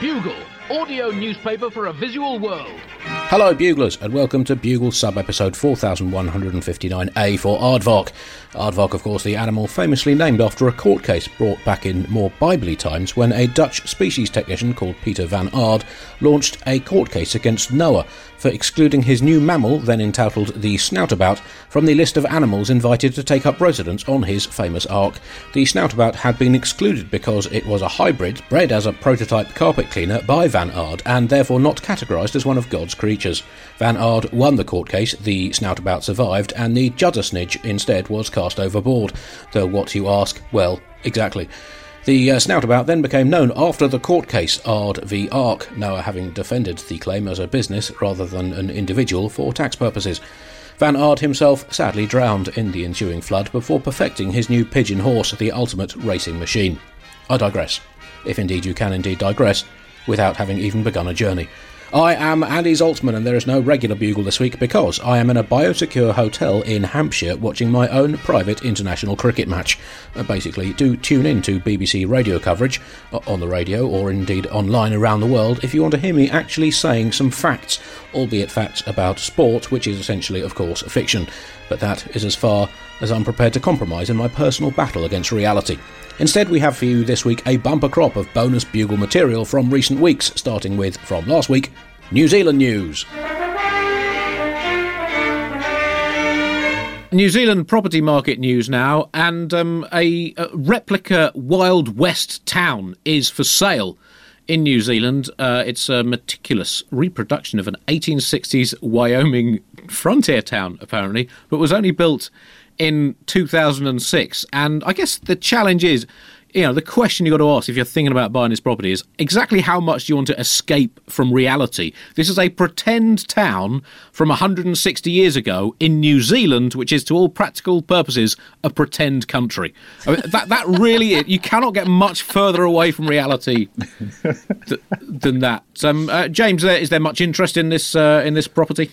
Bugle, audio newspaper for a visual world. Hello, Buglers, and welcome to Bugle sub episode 4159A for Aardvark. Aardvark, of course, the animal famously named after a court case brought back in more biblically times when a Dutch species technician called Peter van Aard launched a court case against Noah for excluding his new mammal, then entitled the Snoutabout, from the list of animals invited to take up residence on his famous ark. The Snoutabout had been excluded because it was a hybrid bred as a prototype carpet cleaner by Van Aard and therefore not categorised as one of God's creatures. Van Aard won the court case, the snoutabout survived, and the Juddersnidge instead was cast overboard. Though what you ask, well, exactly. The uh, Snoutabout then became known after the court case Aard v Ark, Noah having defended the claim as a business rather than an individual for tax purposes. Van Aard himself sadly drowned in the ensuing flood before perfecting his new pigeon horse, the ultimate racing machine. I digress, if indeed you can indeed digress, without having even begun a journey. I am Andy Zaltzman, and there is no regular bugle this week because I am in a biosecure hotel in Hampshire watching my own private international cricket match. Uh, basically, do tune in to BBC radio coverage uh, on the radio or indeed online around the world if you want to hear me actually saying some facts, albeit facts about sport, which is essentially, of course, fiction. But that is as far as I'm prepared to compromise in my personal battle against reality. Instead, we have for you this week a bumper crop of bonus bugle material from recent weeks, starting with, from last week, New Zealand news. New Zealand property market news now, and um, a, a, replica Wild West town is for sale in New Zealand. Uh, it's a meticulous reproduction of an 1860s Wyoming frontier town, apparently, but was only built in 2006. And I guess the challenge is you know, the question you've got to ask if you're thinking about buying this property is exactly how much do you want to escape from reality? This is a pretend town from 160 years ago in New Zealand, which is to all practical purposes a pretend country. I mean, that that really is. You cannot get much further away from reality th- than that. Um, uh, James, is there much interest in this uh, in this property?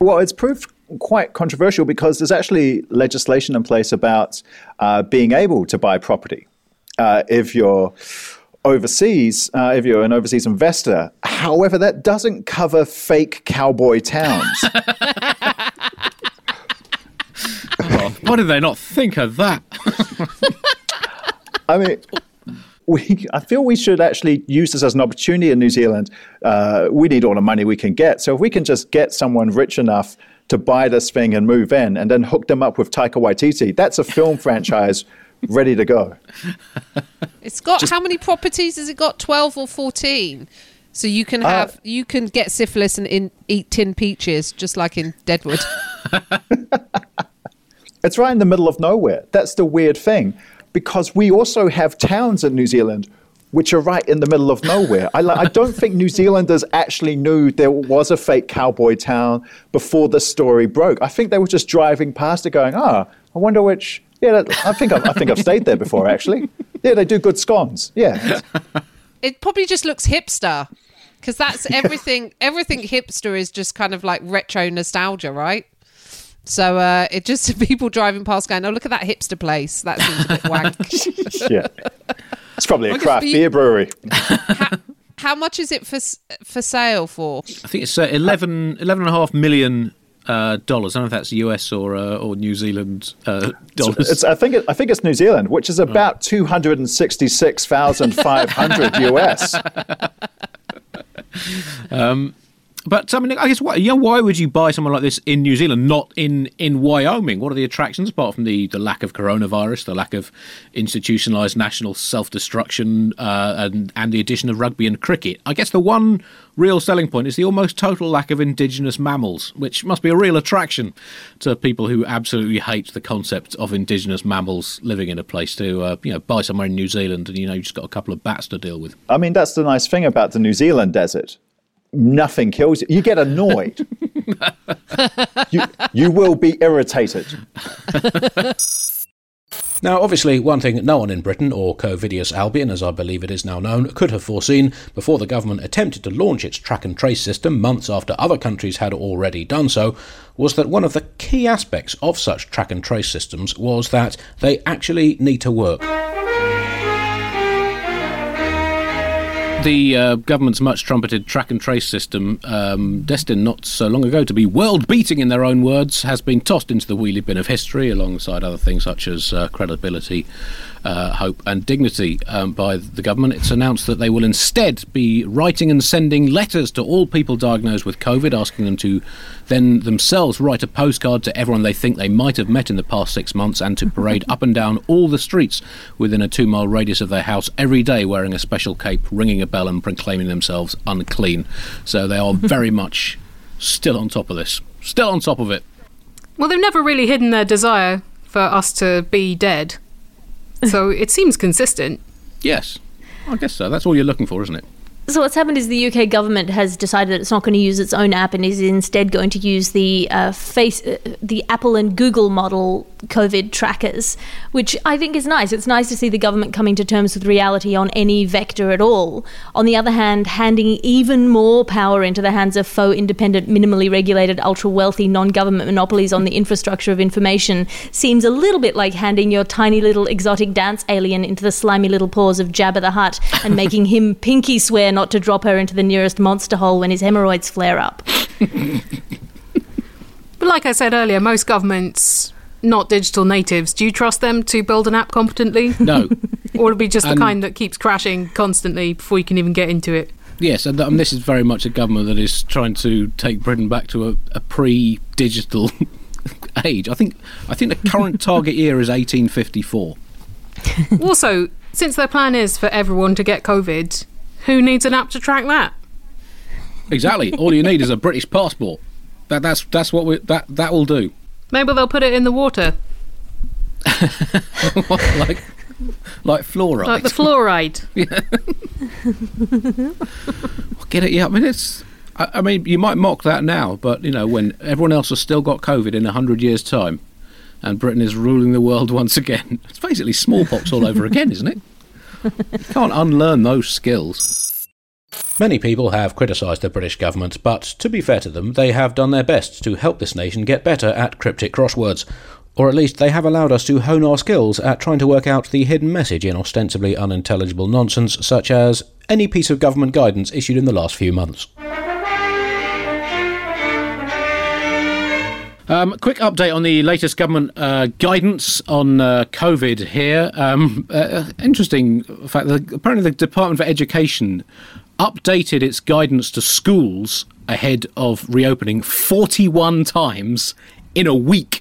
Well, it's proved quite controversial because there's actually legislation in place about uh, being able to buy property uh, if you're overseas, uh, if you're an overseas investor. However, that doesn't cover fake cowboy towns. oh, why did they not think of that? I mean, we, I feel we should actually use this as an opportunity in New Zealand. Uh, we need all the money we can get. So if we can just get someone rich enough to buy this thing and move in and then hook them up with Taika Waititi, that's a film franchise ready to go. It's got Just, how many properties has it got? Twelve or fourteen? So you can uh, have uh, you can get syphilis and in, eat tin peaches just like in Deadwood. it's right in the middle of nowhere. That's the weird thing, because we also have towns in New Zealand which are right in the middle of nowhere. I, I, don't think New Zealanders actually knew there was a fake cowboy town before the story broke. I think they were just driving past it, going, "Ah, oh, I wonder which yeah, I think I've, I think I've stayed there before. Actually, yeah, they do good scones. Yeah, it probably just looks hipster because that's everything. everything hipster is just kind of like retro nostalgia, right? So uh, it just people driving past going, "Oh, look at that hipster place. That seems a bit wank." yeah, it's probably a craft beer brewery. How, how, much is it for for sale for? I think it's uh, 11, 11 and a half million uh, dollars. I don't know if that's US or uh, or New Zealand uh, dollars. It's, I think it, I think it's New Zealand, which is about right. two hundred and sixty six thousand five hundred US. um, but I mean, I guess why, you know, why would you buy someone like this in New Zealand, not in, in Wyoming? What are the attractions apart from the, the lack of coronavirus, the lack of institutionalized national self destruction, uh, and and the addition of rugby and cricket? I guess the one real selling point is the almost total lack of indigenous mammals, which must be a real attraction to people who absolutely hate the concept of indigenous mammals living in a place. To uh, you know, buy somewhere in New Zealand, and you know, you just got a couple of bats to deal with. I mean, that's the nice thing about the New Zealand desert nothing kills you. You get annoyed. you, you will be irritated. Now, obviously, one thing no one in Britain, or Covidius Albion as I believe it is now known, could have foreseen before the government attempted to launch its track and trace system months after other countries had already done so, was that one of the key aspects of such track and trace systems was that they actually need to work. The uh, government's much trumpeted track and trace system, um, destined not so long ago to be world beating in their own words, has been tossed into the wheelie bin of history alongside other things such as uh, credibility, uh, hope, and dignity um, by the government. It's announced that they will instead be writing and sending letters to all people diagnosed with COVID, asking them to then themselves write a postcard to everyone they think they might have met in the past six months and to parade up and down all the streets within a two mile radius of their house every day wearing a special cape, ringing a bell, and proclaiming themselves unclean. So they are very much still on top of this. Still on top of it. Well, they've never really hidden their desire for us to be dead. So it seems consistent. Yes. I guess so. That's all you're looking for, isn't it? So what's happened is the UK government has decided that it's not going to use its own app and is instead going to use the uh, face, uh, the Apple and Google model COVID trackers, which I think is nice. It's nice to see the government coming to terms with reality on any vector at all. On the other hand, handing even more power into the hands of faux independent, minimally regulated, ultra wealthy, non-government monopolies on the infrastructure of information seems a little bit like handing your tiny little exotic dance alien into the slimy little paws of Jabba the Hutt and making him pinky swear not to drop her into the nearest monster hole when his hemorrhoids flare up. But like I said earlier, most governments, not digital natives, do you trust them to build an app competently? No. or it'll be just the And- kind that keeps crashing constantly before you can even get into it? Yes, and, and this is very much a government that is trying to take Britain back to a, a pre-digital age. I think I think the current target year is 1854. also, since their plan is for everyone to get COVID, who needs an app to track that? Exactly. All you need is a British passport. That that's that's what we that that will do. Maybe they'll put it in the water, like like fluoride. like the fluoride. Get it? Yeah. I mean, it's. I, I mean, you might mock that now, but you know, when everyone else has still got COVID in hundred years' time, and Britain is ruling the world once again, it's basically smallpox all over again, isn't it? You can't unlearn those skills. Many people have criticised the British government, but to be fair to them, they have done their best to help this nation get better at cryptic crosswords. Or at least they have allowed us to hone our skills at trying to work out the hidden message in ostensibly unintelligible nonsense, such as any piece of government guidance issued in the last few months. Um, quick update on the latest government uh, guidance on uh, COVID here. Um, uh, interesting fact that apparently the Department for Education updated its guidance to schools ahead of reopening 41 times in a week.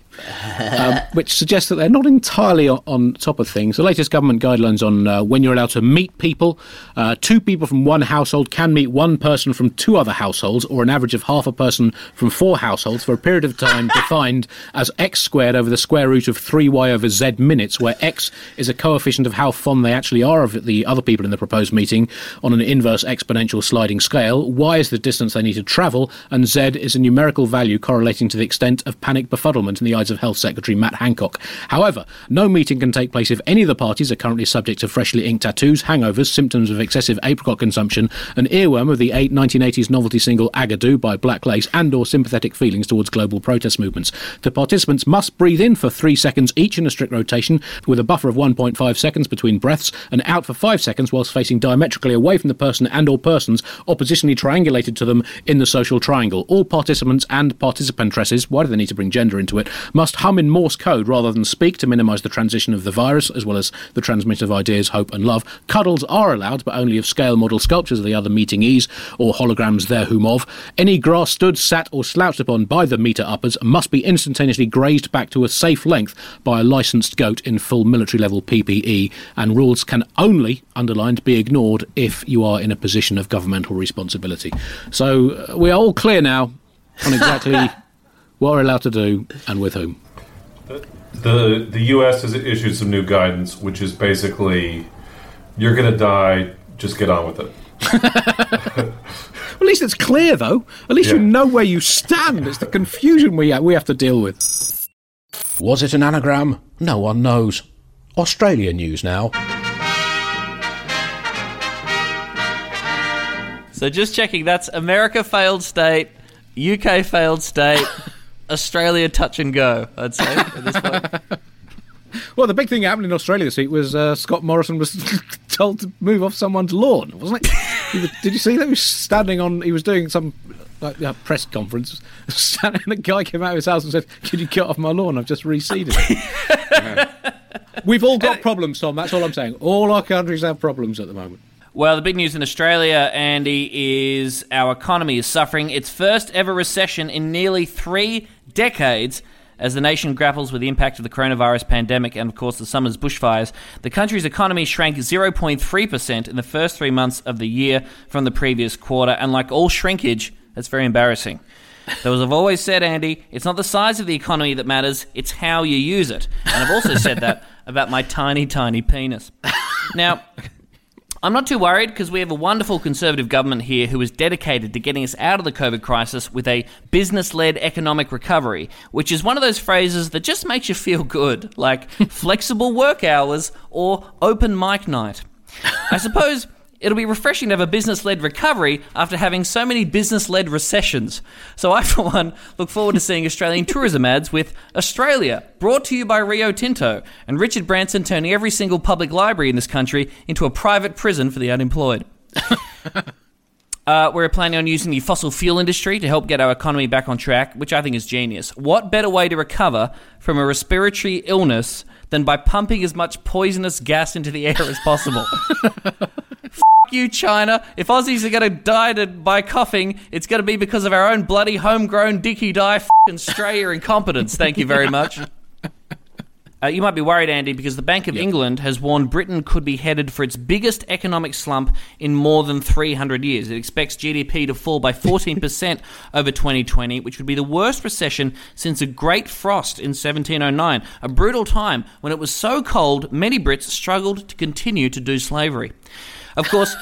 Um, which suggests that they're not entirely on, on top of things. The latest government guidelines on uh, when you're allowed to meet people uh, two people from one household can meet one person from two other households, or an average of half a person from four households for a period of time defined as x squared over the square root of 3y over z minutes, where x is a coefficient of how fond they actually are of the other people in the proposed meeting on an inverse exponential sliding scale, y is the distance they need to travel, and z is a numerical value correlating to the extent of panic befuddlement in the eyes of Health Secretary Matt Hancock. However, no meeting can take place if any of the parties are currently subject to freshly inked tattoos, hangovers, symptoms of excessive apricot consumption, an earworm of the 1980s novelty single Agadoo by Black Lace, and or sympathetic feelings towards global protest movements. The participants must breathe in for three seconds each in a strict rotation, with a buffer of 1.5 seconds between breaths, and out for five seconds whilst facing diametrically away from the person and or persons oppositionally triangulated to them in the social triangle. All participants and participantresses, why do they need to bring gender into it, must hum in Morse code rather than speak to minimise the transition of the virus, as well as the transmission of ideas, hope, and love. Cuddles are allowed, but only of scale model sculptures of the other meeting meetingees or holograms there whom of. Any grass stood, sat, or slouched upon by the meter uppers must be instantaneously grazed back to a safe length by a licensed goat in full military level PPE, and rules can only, underlined, be ignored if you are in a position of governmental responsibility. So uh, we are all clear now on exactly what we're allowed to do and with whom. The the U.S. has issued some new guidance, which is basically you're going to die. Just get on with it. At least it's clear, though. At least you know where you stand. It's the confusion we ha- we have to deal with. Was it an anagram? No one knows. Australia news now. So just checking, that's America failed state, UK failed state, Australia touch and go. I'd say at this point. Well, the big thing that happened in Australia this week was uh, Scott Morrison was told to move off someone's lawn, wasn't it? Was, did you see that? He was standing on. He was doing some like a press conference. Standing, and the guy came out of his house and said, "Can you cut off my lawn? I've just reseeded it." We've all got problems, Tom. That's all I'm saying. All our countries have problems at the moment. Well, the big news in Australia, Andy, is our economy is suffering its first ever recession in nearly three decades. As the nation grapples with the impact of the coronavirus pandemic and, of course, the summer's bushfires, the country's economy shrank 0.3% in the first three months of the year from the previous quarter. And like all shrinkage, that's very embarrassing. Though, as I've always said, Andy, it's not the size of the economy that matters, it's how you use it. And I've also said that about my tiny, tiny penis. Now, I'm not too worried because we have a wonderful Conservative government here who is dedicated to getting us out of the COVID crisis with a business led economic recovery, which is one of those phrases that just makes you feel good, like flexible work hours or open mic night. I suppose it'll be refreshing to have a business led recovery after having so many business led recessions. So I, for one, look forward to seeing Australian tourism ads with Australia, brought to you by Rio Tinto, and Richard Branson turning every single public library in this country into a private prison for the unemployed. Uh, we're planning on using the fossil fuel industry to help get our economy back on track, which I think is genius. What better way to recover from a respiratory illness than by pumping as much poisonous gas into the air as possible? You, China. If Aussies are going to die to, by coughing, it's going to be because of our own bloody homegrown dicky die f***ing Australia incompetence. Thank you very much. Uh, you might be worried, Andy, because the Bank of England has warned Britain could be headed for its biggest economic slump in more than 300 years. It expects GDP to fall by 14% over 2020, which would be the worst recession since the Great Frost in 1709, a brutal time when it was so cold many Brits struggled to continue to do slavery. Of course,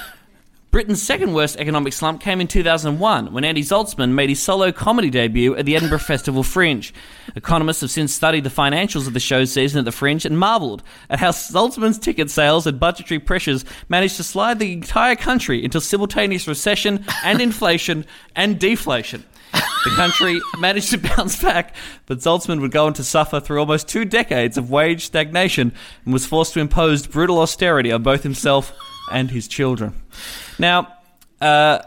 Britain's second worst economic slump came in 2001 when Andy Zaltzman made his solo comedy debut at the Edinburgh Festival Fringe. Economists have since studied the financials of the show's season at the Fringe and marvelled at how Zaltzman's ticket sales and budgetary pressures managed to slide the entire country into simultaneous recession and inflation and deflation. The country managed to bounce back, but Zaltzman would go on to suffer through almost two decades of wage stagnation and was forced to impose brutal austerity on both himself and his children. Now, uh,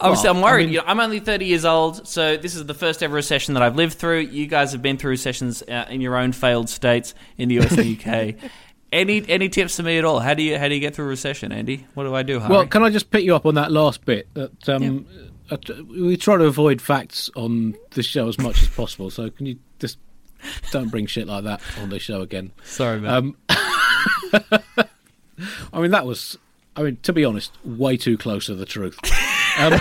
obviously, Well, I'm worried. I mean- You know, I'm only 30 years old, so this is the first ever recession that I've lived through. You guys have been through recessions uh, in your own failed states in the US and the UK. Any any tips for me at all? How do you how do you get through a recession, Andy? What do I do? Hari? Well, can I just pick you up on that last bit? That um, uh, we try to avoid facts on this show as much as possible. So can you just don't bring shit like that on the show again? Sorry, man. Um, I mean, that was. I mean, to be honest, way too close to the truth. Um,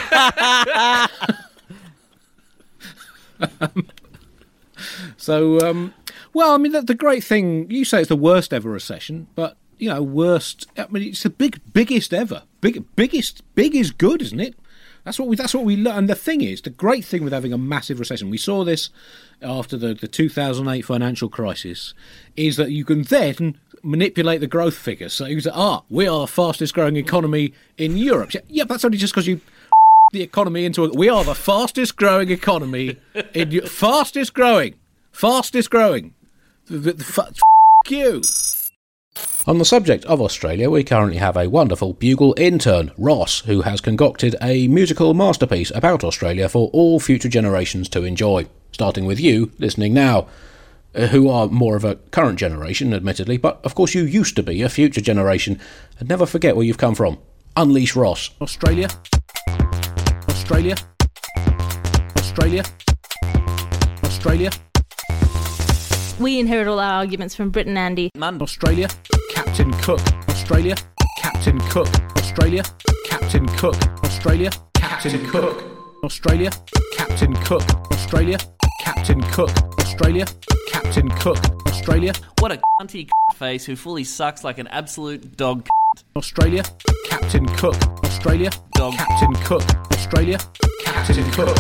so, um, well, I mean, the, the great thing you say it's the worst ever recession, but you know, worst. I mean, it's the big, biggest ever. Big, biggest, big is good, isn't it? That's what we. That's what we learn. And the thing is, the great thing with having a massive recession, we saw this after the the 2008 financial crisis, is that you can then manipulate the growth figures. So you say, ah, we are the fastest growing economy in Europe. Yeah, yeah that's only just because you the economy into a. We are the fastest growing economy in fastest growing, fastest growing. F- you. On the subject of Australia, we currently have a wonderful bugle intern, Ross, who has concocted a musical masterpiece about Australia for all future generations to enjoy. Starting with you, listening now, uh, who are more of a current generation, admittedly, but of course you used to be a future generation, and never forget where you've come from. Unleash Ross. Australia. Australia. Australia. Australia. We inherit all our arguments from Britain, Andy. Australia. Captain Cook. Australia. Captain Cook. Australia. Captain Cook. Australia. Captain Cook. Australia. Captain Cook. Australia. Captain Cook. Australia. Captain Cook. Australia. what a cunty face who fully sucks like an absolute dog. Australia. Captain Cook. Australia. Dog. Captain Cook. Australia. Captain Cook.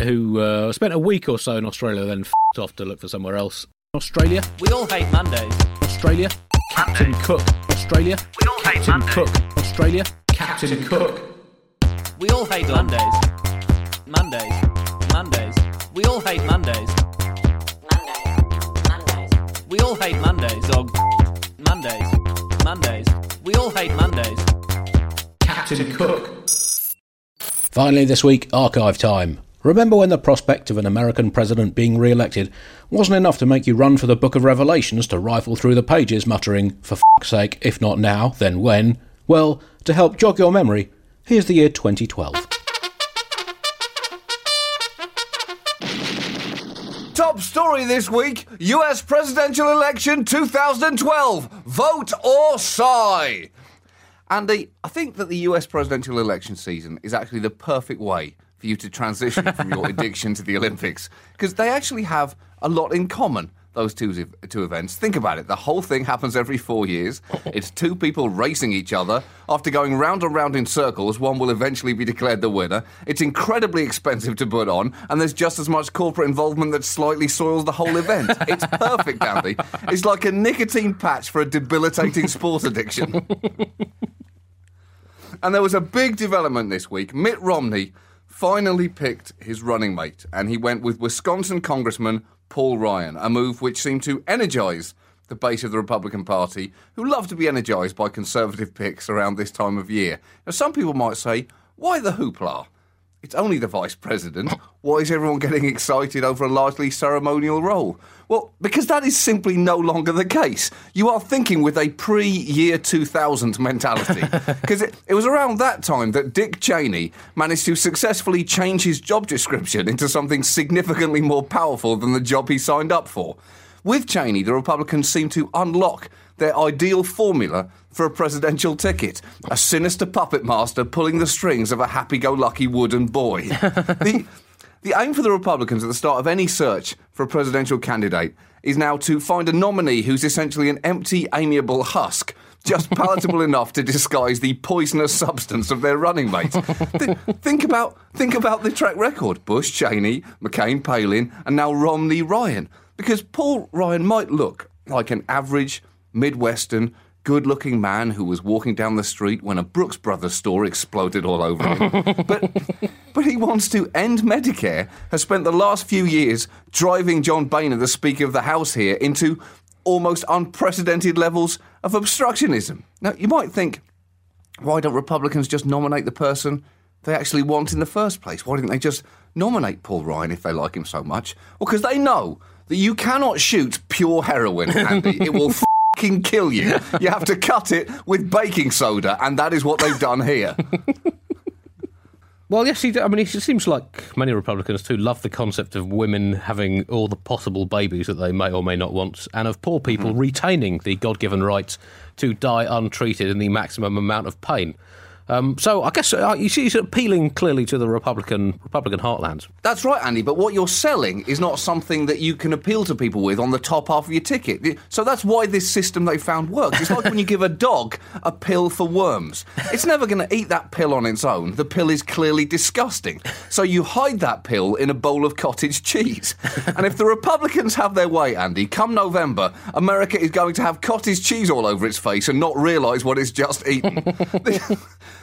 Who uh, spent a week or so in Australia, then f***ed off to look for somewhere else. Australia. We all hate Mondays. Australia. Captain Cook. Australia. We all hate Captain Mondays. Cook. Australia. Captain Cook. We all hate Mondays. Mondays. Mondays. We all hate Mondays. We all hate Mondays, dog. Mondays. Mondays. We all hate Mondays. Captain Cook. Finally, this week, archive time. Remember when the prospect of an American president being re elected wasn't enough to make you run for the Book of Revelations to rifle through the pages, muttering, for fuck's sake, if not now, then when? Well, to help jog your memory, here's the year 2012. Top story this week US presidential election 2012. Vote or sigh. Andy, I think that the US presidential election season is actually the perfect way for you to transition from your addiction to the Olympics because they actually have a lot in common. Those two, two events. Think about it. The whole thing happens every four years. It's two people racing each other. After going round and round in circles, one will eventually be declared the winner. It's incredibly expensive to put on, and there's just as much corporate involvement that slightly soils the whole event. It's perfect, Andy. It's like a nicotine patch for a debilitating sports addiction. And there was a big development this week. Mitt Romney finally picked his running mate, and he went with Wisconsin Congressman Paul Ryan, a move which seemed to energize the base of the Republican Party, who love to be energized by conservative picks around this time of year. Now, some people might say, why the hoopla? It's only the vice president. Why is everyone getting excited over a largely ceremonial role? Well, because that is simply no longer the case. You are thinking with a pre year 2000 mentality. Because it, it was around that time that Dick Cheney managed to successfully change his job description into something significantly more powerful than the job he signed up for. With Cheney, the Republicans seem to unlock their ideal formula for a presidential ticket a sinister puppet master pulling the strings of a happy go lucky wooden boy. the, the aim for the Republicans at the start of any search for a presidential candidate is now to find a nominee who's essentially an empty, amiable husk. Just palatable enough to disguise the poisonous substance of their running mate. Th- think about think about the track record: Bush, Cheney, McCain, Palin, and now Romney, Ryan. Because Paul Ryan might look like an average Midwestern, good looking man who was walking down the street when a Brooks Brothers store exploded all over him. but, but he wants to end Medicare, has spent the last few years driving John Boehner, the Speaker of the House here, into almost unprecedented levels of obstructionism. Now, you might think, why don't Republicans just nominate the person they actually want in the first place? Why didn't they just nominate Paul Ryan if they like him so much? Well, because they know that you cannot shoot pure heroin, Andy. it will fucking kill you. You have to cut it with baking soda, and that is what they've done here. Well, yes, he, I mean, it seems like many Republicans too love the concept of women having all the possible babies that they may or may not want, and of poor people Mm-hmm. retaining the God given right to die untreated in the maximum amount of pain. Um, so I guess uh, you see, he's appealing clearly to the Republican Republican heartland. That's right, Andy, but what you're selling is not something that you can appeal to people with on the top half of your ticket. So that's why this system they found works. It's like when you give a dog a pill for worms. It's never going to eat that pill on its own. The pill is clearly disgusting. So you hide that pill in a bowl of cottage cheese. And if the Republicans have their way, Andy, come November, America is going to have cottage cheese all over its face and not realise what it's just eaten.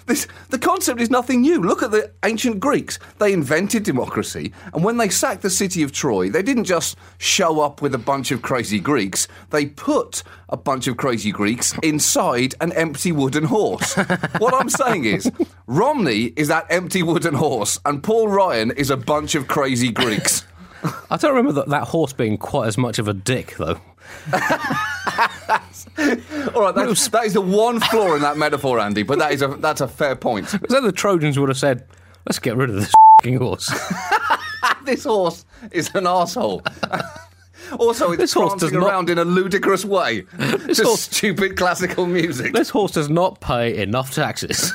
This, the concept is nothing new. Look at the ancient Greeks. They invented democracy, and when they sacked the city of Troy, they didn't just show up with a bunch of crazy Greeks. They put a bunch of crazy Greeks inside an empty wooden horse. what I'm saying is, Romney is that empty wooden horse, and Paul Ryan is a bunch of crazy Greeks. I don't remember that, that horse being quite as much of a dick, though. All right, that's, that is the one flaw in that metaphor, Andy. But that is a that's a fair point. So the Trojans would have said, "Let's get rid of this fing horse." this horse is an asshole. Also, it's This horse does prancing not- around in a ludicrous way. Just horse- stupid classical music. this horse does not pay enough taxes.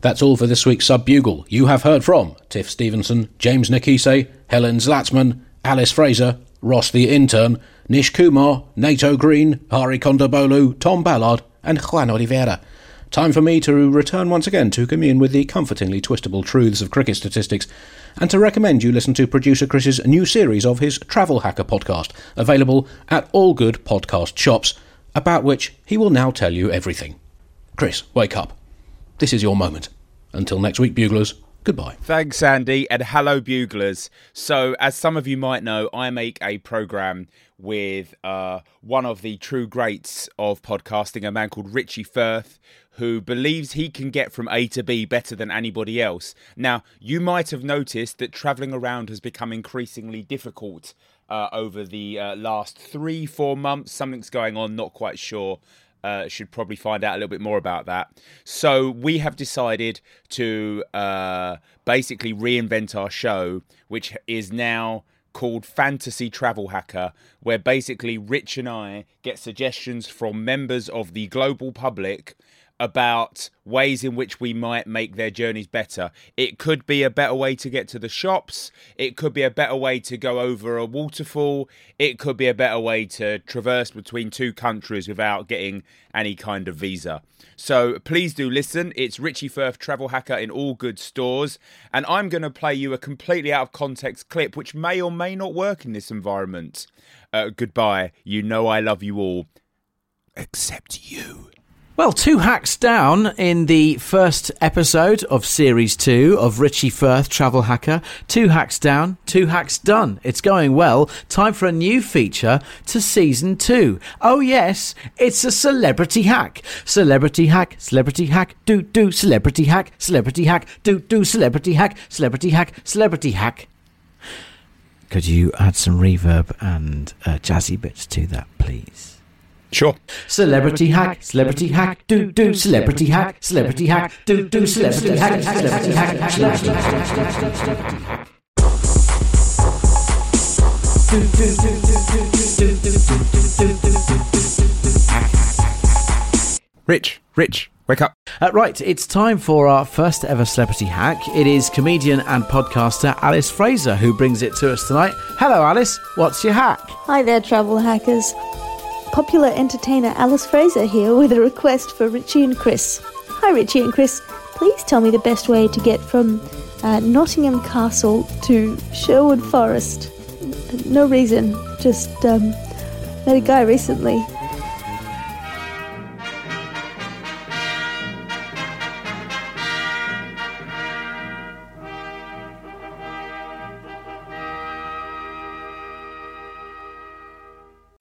That's all for this week's Sub Bugle. You have heard from Tiff Stevenson, James Nokise, Helen Zaltzman, Alice Fraser, Ross the Intern, Nish Kumar, Nato Green, Hari Kondabolu, Tom Ballard, and Juan Oliveira. Time for me to return once again to commune with the comfortingly twistable truths of cricket statistics and to recommend you listen to producer Chris's new series of his Travel Hacker podcast, available at all good podcast shops, about which he will now tell you everything. Chris, wake up. This is your moment. Until next week, Buglers, Goodbye. Thanks, Andy, and hello, buglers. So, as some of you might know, I make a program with uh, one of the true greats of podcasting, a man called Richie Firth, who believes he can get from A to B better than anybody else. Now, you might have noticed that traveling around has become increasingly difficult uh, over the uh, last three, four months. Something's going on, not quite sure. Uh, should probably find out a little bit more about that. So we have decided to uh, basically reinvent our show, which is now called Fantasy Travel Hacker, where basically Rich and I get suggestions from members of the global public about ways in which we might make their journeys better. It could be a better way to get to the shops. It could be a better way to go over a waterfall. It could be a better way to traverse between two countries without getting any kind of visa. So please do listen. It's Richie Firth Travel Hacker in all good stores. And I'm going to play you a completely out of context clip, which may or may not work in this environment. Uh, goodbye. You know I love you all. Except you. Well, two hacks down in the first episode of Series 2 of Richie Firth Travel Hacker. Two hacks down, two hacks done. It's going well. Time for a new feature to Season 2. Oh, yes, it's a celebrity hack. Celebrity hack, celebrity hack, do do, celebrity hack, celebrity hack, do do, celebrity hack, celebrity hack, celebrity hack. Could you add some reverb and uh, jazzy bits to that, please? Sure. Celebrity hack, celebrity hack, do do, celebrity hack, celebrity hack, do do, celebrity hack, celebrity hack, celebrity hack. Rich, Rich, wake up. Uh, right, it's time for our first ever celebrity hack. It is comedian and podcaster Alice Fraser who brings it to us tonight. Hello, Alice. What's your hack? Hi there, travel hackers. Popular entertainer Alice Fraser here with a request for Richie and Chris. Hi, Richie and Chris. Please tell me the best way to get from uh, Nottingham Castle to Sherwood Forest. No reason, just um, met a guy recently.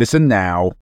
Listen now.